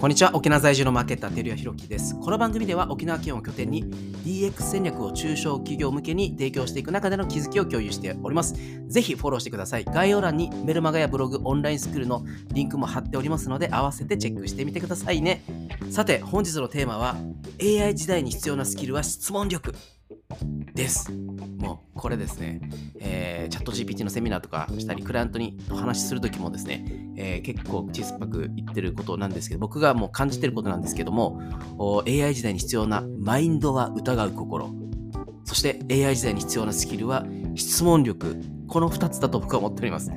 こんにちは。沖縄在住のマーケッター照屋弘樹です。この番組では沖縄県を拠点に DX 戦略を中小企業向けに提供していく中での気づきを共有しております。ぜひフォローしてください。概要欄にメルマガやブログオンラインスクールのリンクも貼っておりますので合わせてチェックしてみてくださいね。さて本日のテーマは AI 時代に必要なスキルは質問力です。もうこれですね、えー、チャット GPT のセミナーとかしたりクライアントにお話しするときもですねえー、結構小さく言ってることなんですけど、僕がもう感じてることなんですけども、AI 時代に必要なマインドは疑う心、そして AI 時代に必要なスキルは質問力、この2つだと僕は思っております。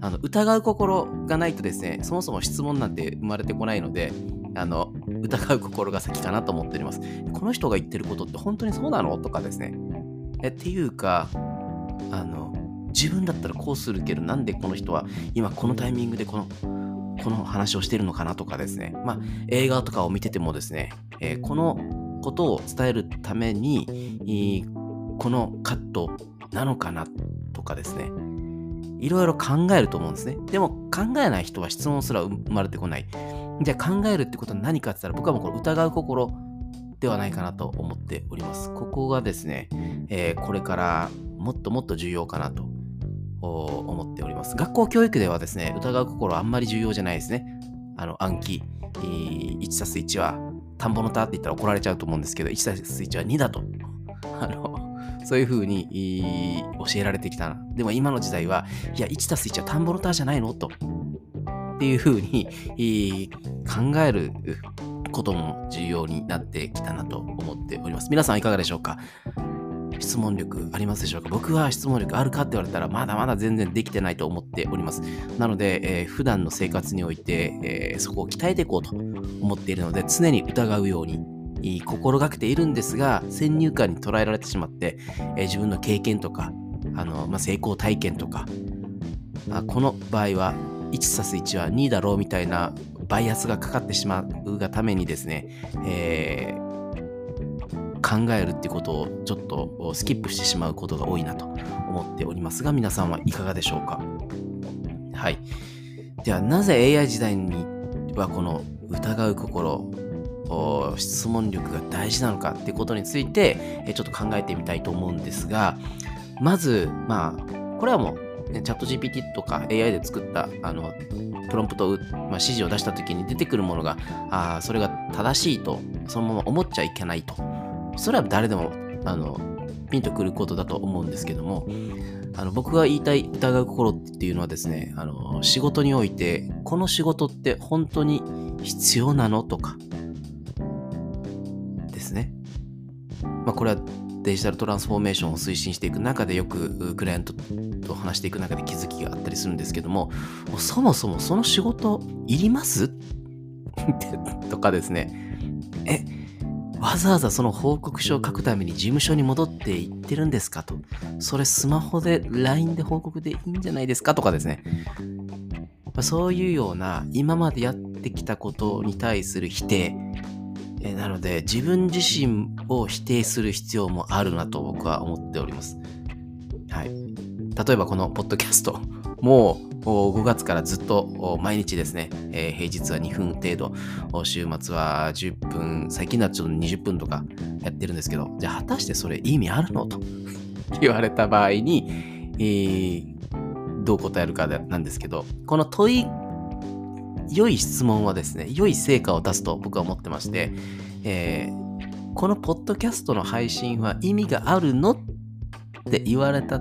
あの疑う心がないとですね、そもそも質問なんて生まれてこないので、あの疑う心が先かなと思っております。この人が言ってることって本当にそうなの？とかですね。えっていうか、あの、自分だったらこうするけど、なんでこの人は今このタイミングでこの、この話をしてるのかなとかですね。まあ、映画とかを見ててもですね、えー、このことを伝えるために、このカットなのかなとかですね。いろいろ考えると思うんですね。でも考えない人は質問すら生まれてこない。じゃあ考えるってことは何かって言ったら僕はもうこれ疑う心ではないかなと思っております。ここがですね、えー、これからもっともっと重要かなと思っております。学校教育ではですね、疑う心あんまり重要じゃないですね。あの暗記、1たす1は田んぼの田って言ったら怒られちゃうと思うんですけど、1たす1は2だと。あのそういうふうに教えられてきたな。でも今の時代は、いや、1たす1は田んぼの田じゃないのと。っていうふうに考えることも重要になってきたなと思っております。皆さんいかがでしょうか？質問力ありますでしょうか？僕は質問力あるかって言われたらまだまだ全然できてないと思っております。なので、えー、普段の生活において、えー、そこを鍛えていこうと思っているので常に疑うように心がけているんですが先入観に捉えられてしまって、えー、自分の経験とかあの、まあ、成功体験とかあこの場合は 1+1 は2だろうみたいなバイアスがかかってしまうがためにですね、えー考えるってことをちょっとスキップしてしまうことが多いなと思っておりますが皆さんはいかがでしょうか？はい。ではなぜ AI 時代にはこの疑う心質問力が大事なのかってことについてちょっと考えてみたいと思うんですがまずまあこれはもう、ね、チャット GPT とか AI で作ったあのプロンプトを、まあ、指示を出した時に出てくるものがあそれが正しいとそのまま思っちゃいけないと。それは誰でもあのピンとくることだと思うんですけどもあの僕が言いたい疑う心っていうのはですねあの仕事においてこの仕事って本当に必要なのとかですね、まあ、これはデジタルトランスフォーメーションを推進していく中でよくクライアントと話していく中で気づきがあったりするんですけどもそもそもその仕事いります？とかですねえわざわざその報告書を書くために事務所に戻って行ってるんですか？と。それスマホで LINE で報告でいいんじゃないですか？とかですね。そういうような今までやってきたことに対する否定。なので自分自身を否定する必要もあるなと僕は思っております。はい。例えばこのポッドキャスト。もう5月からずっと毎日ですね、えー、平日は2分程度、週末は10分、最近だとちょっと20分とかやってるんですけど、じゃあ果たしてそれ意味あるの？と言われた場合に、えー、どう答えるかなんですけど、この問い、良い質問はですね、良い成果を出すと僕は思ってまして、えー、このポッドキャストの配信は意味があるの？って言われた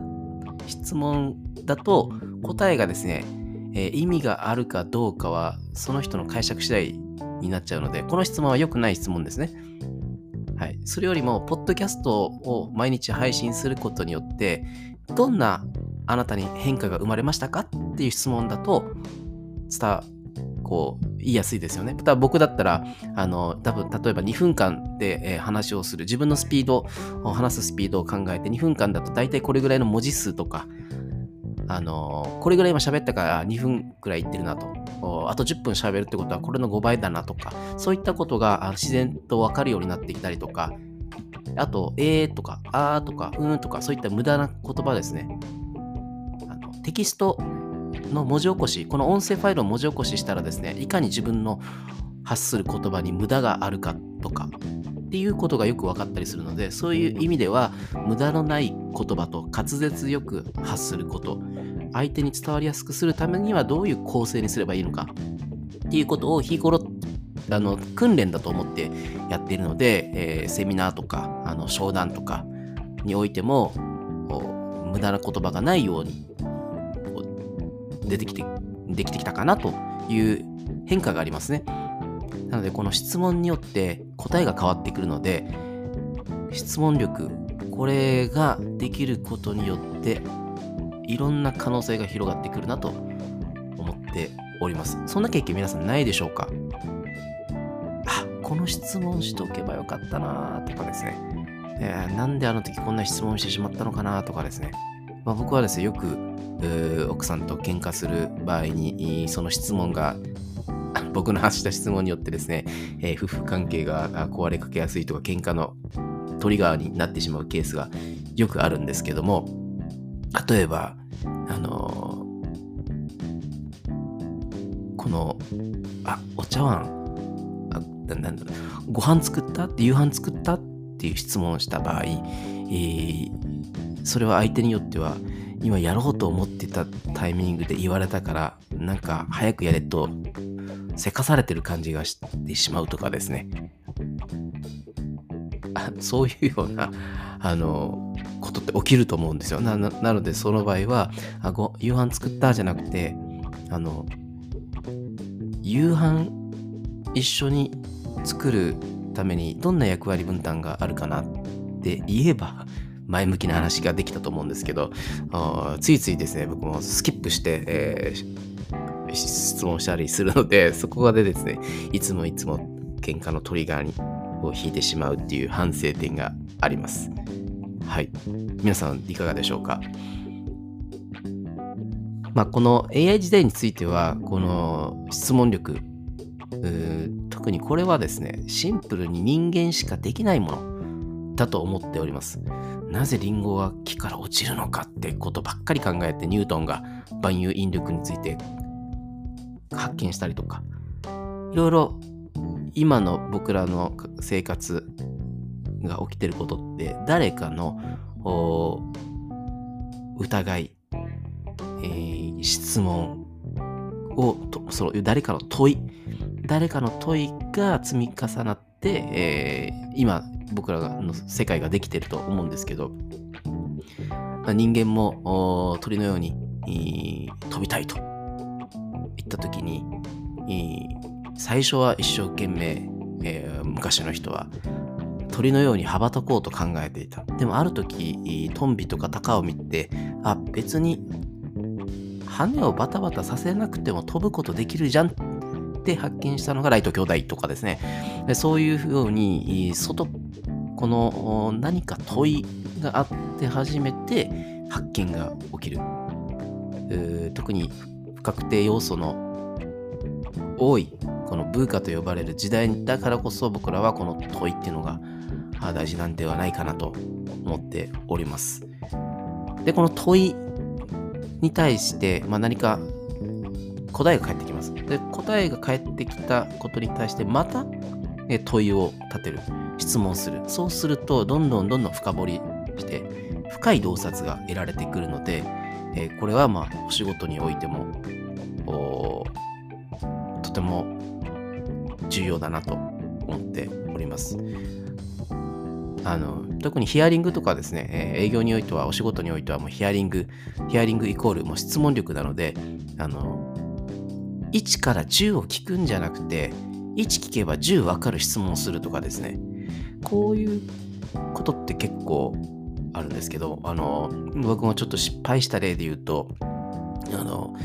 質問だと、答えがですね、えー、意味があるかどうかはその人の解釈次第になっちゃうので、この質問は良くない質問ですね。はい。それよりも、ポッドキャストを毎日配信することによって、どんなあなたに変化が生まれましたかっていう質問だと、伝こう、言いやすいですよね。ただ僕だったら、あの、多分、例えば2分間で、えー、話をする、自分のスピードを、話すスピードを考えて、2分間だと大体これぐらいの文字数とか、あのこれぐらい今喋ったから2分くらいいってるなと。あと10分喋るってことはこれの5倍だなとか、そういったことが自然とわかるようになってきたりとか、あと、えーとか、あーとか、うんとか、そういった無駄な言葉ですね。あのテキストの文字起こし、この音声ファイルを文字起こししたらですね、いかに自分の発する言葉に無駄があるかとかっていうことがよく分かったりするのでそういう意味では無駄のない言葉と滑舌よく発すること相手に伝わりやすくするためにはどういう構成にすればいいのかっていうことを日頃あの訓練だと思ってやっているので、えー、セミナーとかあの商談とかにおいても無駄な言葉がないように出てきてできてきたかなという変化がありますね。なのでこの質問によって答えが変わってくるので質問力これができることによっていろんな可能性が広がってくるなと思っております。そんな経験皆さんないでしょうか？あ、この質問しとけばよかったなとかですね、えー、なんであの時こんな質問してしまったのかなとかですね。まあ、僕はですね、よく奥さんと喧嘩する場合にその質問が 僕の発した質問によってですね、えー、夫婦関係が壊れかけやすいとか喧嘩のトリガーになってしまうケースがよくあるんですけども例えばあのー、このあお茶碗あなんだろうご飯作った？って夕飯作った？っていう質問をした場合、えー、それは相手によっては今やろうと思ってたタイミングで言われたからなんか早くやれとせかされてる感じがしてしまうとかですね。あそういうようなあのことって起きると思うんですよ。なのでその場合はあご夕飯作ったじゃなくてあの夕飯一緒に作るためにどんな役割分担があるかなって言えば前向きな話ができたと思うんですけどついついですね僕もスキップして、えー、質問したりするので そこでですねいつもいつも喧嘩のトリガーにを引いてしまうっていう反省点があります。はい。皆さんいかがでしょうか？まあ、この AI 時代についてはこの質問力特にこれはですねシンプルに人間しかできないものだと思っております。なぜリンゴは木から落ちるのかってことばっかり考えてニュートンが万有引力について発見したりとか。いろいろ今の僕らの生活が起きてることって誰かの疑い、えー、質問をとその誰かの問い誰かの問いが積み重なって、えー、今僕らの世界ができてると思うんですけど、人間も鳥のように飛びたいと言った時に、最初は一生懸命、えー、昔の人は鳥のように羽ばたこうと考えていた。でもある時、トンビとかタカを見て、あ、別に羽をバタバタさせなくても飛ぶことできるじゃんって発見したのがライト兄弟とかですね。そういうふうに、外この何か問いがあって初めて発見が起きる。特に不確定要素の多いこのブーカと呼ばれる時代だからこそ僕らはこの問いっていうのが大事なんではないかなと思っております。で、この問いに対して、まあ、何か答えが返ってきます。で、答えが返ってきたことに対してまた問いを立てる。質問する。そうすると、どんどんどんどん深掘りして、深い洞察が得られてくるので、え、これはまあ、お仕事においても、とても重要だなと思っております。あの特にヒアリングとかですね、え、営業においては、お仕事においてはもうヒアリング、ヒアリングイコールもう質問力なので、あの、1から10を聞くんじゃなくて、1聞けば10分かる質問をするとかですね、こういうことって結構あるんですけど、あの、僕もちょっと失敗した例で言うと、あの、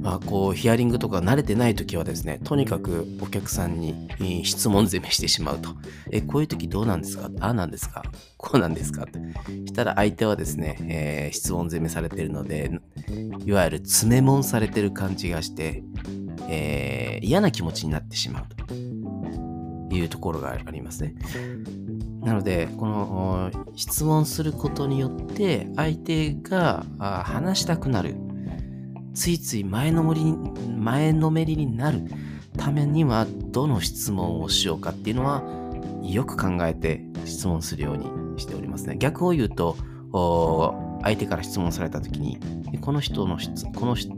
まあ、こう、ヒアリングとか慣れてない時はですね、とにかくお客さんに質問攻めしてしまうと。え、こういう時どうなんですか？ああなんですか？こうなんですか？って。したら相手はですね、えー、質問攻めされてるので、いわゆる詰め問されてる感じがして、えー、嫌な気持ちになってしまうと。いうところがありますね。なので、この質問することによって相手が話したくなる。ついつい前のめり前のめりになる。ためにはどの質問をしようかっていうのはよく考えて質問するようにしておりますね。逆を言うと、相手から質問された時に、この人の質この質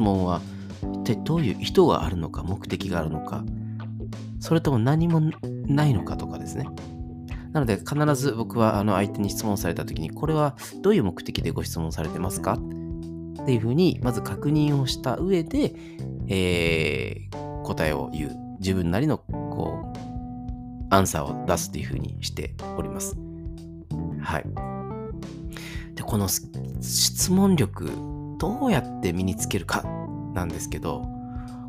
問は一体どういう意図があるのか、目的があるのか、それとも何もないのかとかですね。なので必ず僕はあの相手に質問された時に、これはどういう目的でご質問されてますか？っていうふうに、まず確認をした上で、えー、答えを言う。自分なりの、こう、アンサーを出すっていうふうにしております。はい。で、この質問力、どうやって身につけるかなんですけど、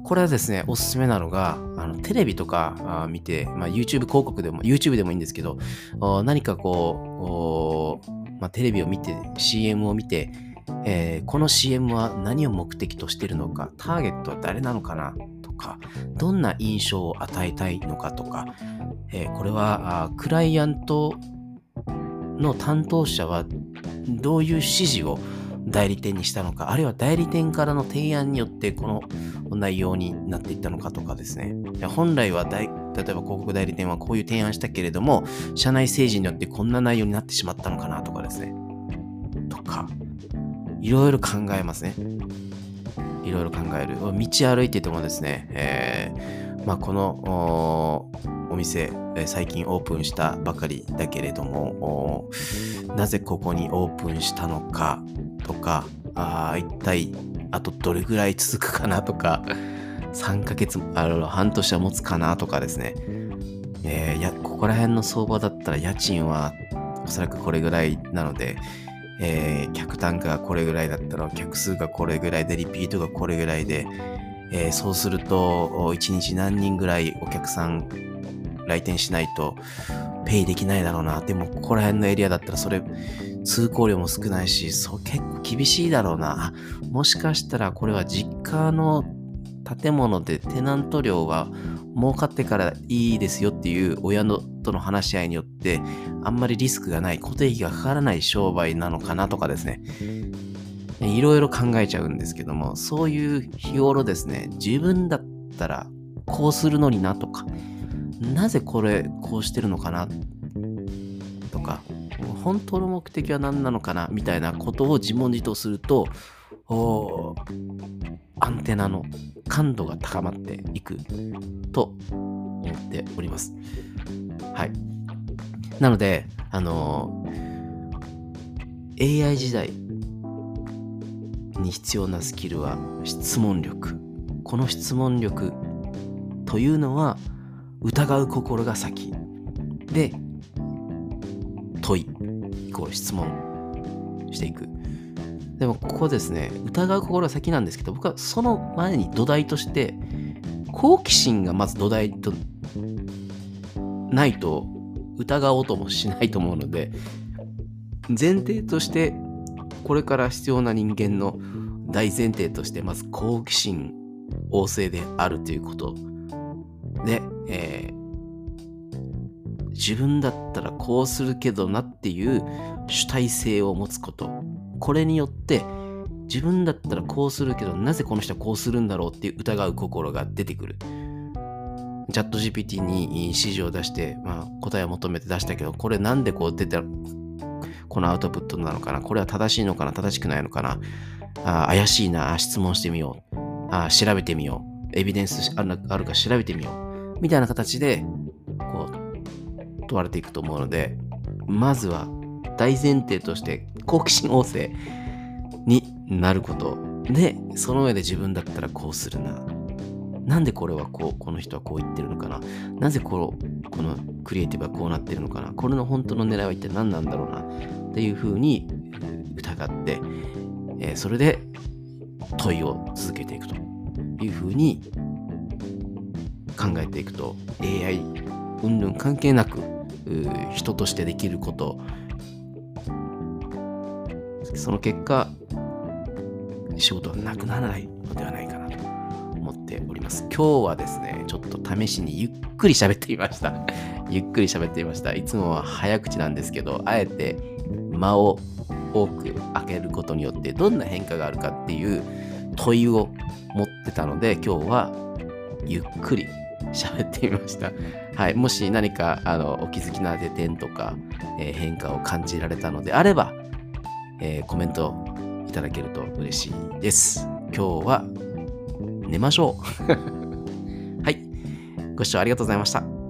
これはですね、おすすめなのが、あのテレビとか見て、まあ、YouTube 広告でも、YouTube でもいいんですけど、何かこう、まあ、テレビを見て、CM を見て、えー、この CM は何を目的としてるのか、ターゲットは誰なのかなとか、どんな印象を与えたいのかとか、えー、これはクライアントの担当者はどういう指示を代理店にしたのか、あるいは代理店からの提案によってこの内容になっていったのかとかですね。本来は例えば広告代理店はこういう提案したけれども、社内政治によってこんな内容になってしまったのかなとかですね。とか、いろいろ考えますね。いろいろ考える。道歩いててもですね、えー、まあ、このお店、最近オープンしたばかりだけれども、なぜここにオープンしたのかとか、あ一体あとどれぐらい続くかなとか、3ヶ月、あの半年は持つかなとかですね、えー、やここら辺の相場だったら家賃はおそらくこれぐらいなので、えー、客単価がこれぐらいだったら客数がこれぐらいでリピートがこれぐらいで、えー、そうすると1日何人ぐらいお客さん来店しないとペイできないだろうな。でもここら辺のエリアだったらそれ通行量も少ないし、そう結構厳しいだろうな。もしかしたらこれは実家の建物でテナント料は儲かってからいいですよっていう親のとの話し合いによってあんまりリスクがない固定費がかからない商売なのかなとかですねいろいろ考えちゃうんですけどもそういう日頃ですね自分だったらこうするのになとかなぜこれこうしてるのかなとか本当の目的は何なのかなみたいなことを自問自答するとおアンテナの感度が高まっていくと思っております。はい。なので、あのー、AI 時代に必要なスキルは質問力。この質問力というのは疑う心が先で問いイコール質問していく。でもここですね、疑う心が先なんですけど、僕はその前に土台として、好奇心がまず土台とないと疑おうともしないと思うので、前提としてこれから必要な人間の大前提としてまず好奇心旺盛であるということ。で、えー、自分だったらこうするけどなっていう主体性を持つこと。これによって自分だったらこうするけどなぜこの人はこうするんだろうっていう疑う心が出てくる。チャット GPT に指示を出して、まあ、答えを求めて出したけどこれなんでこう出てこのアウトプットなのかな？これは正しいのかな？正しくないのかな？あ怪しいな。質問してみよう。あ調べてみよう。エビデンスあるか調べてみよう。みたいな形でこう問われていくと思うのでまずは大前提として好奇心旺盛になること。で、その上で自分だったらこうするな。なんでこれはこう、この人はこう言ってるのかな？なぜこのこのクリエイティブはこうなってるのかな？これの本当の狙いは一体何なんだろうな？っていうふうに疑って、えー、それで問いを続けていくというふうに考えていくと AI うんぬん関係なく人としてできること。その結果仕事はなくならないのではないかなと思っております。今日はですねちょっと試しにゆっくり喋ってみました。ゆっくり喋ってみました。いつもは早口なんですけどあえて間を多く開けることによってどんな変化があるかっていう問いを持ってたので今日はゆっくり喋ってみました。はい、もし何かあのお気づきな点とか、えー変化を感じられたのであれば、えーコメントいただけると嬉しいです。今日は寝ましょう。はい、ご視聴ありがとうございました。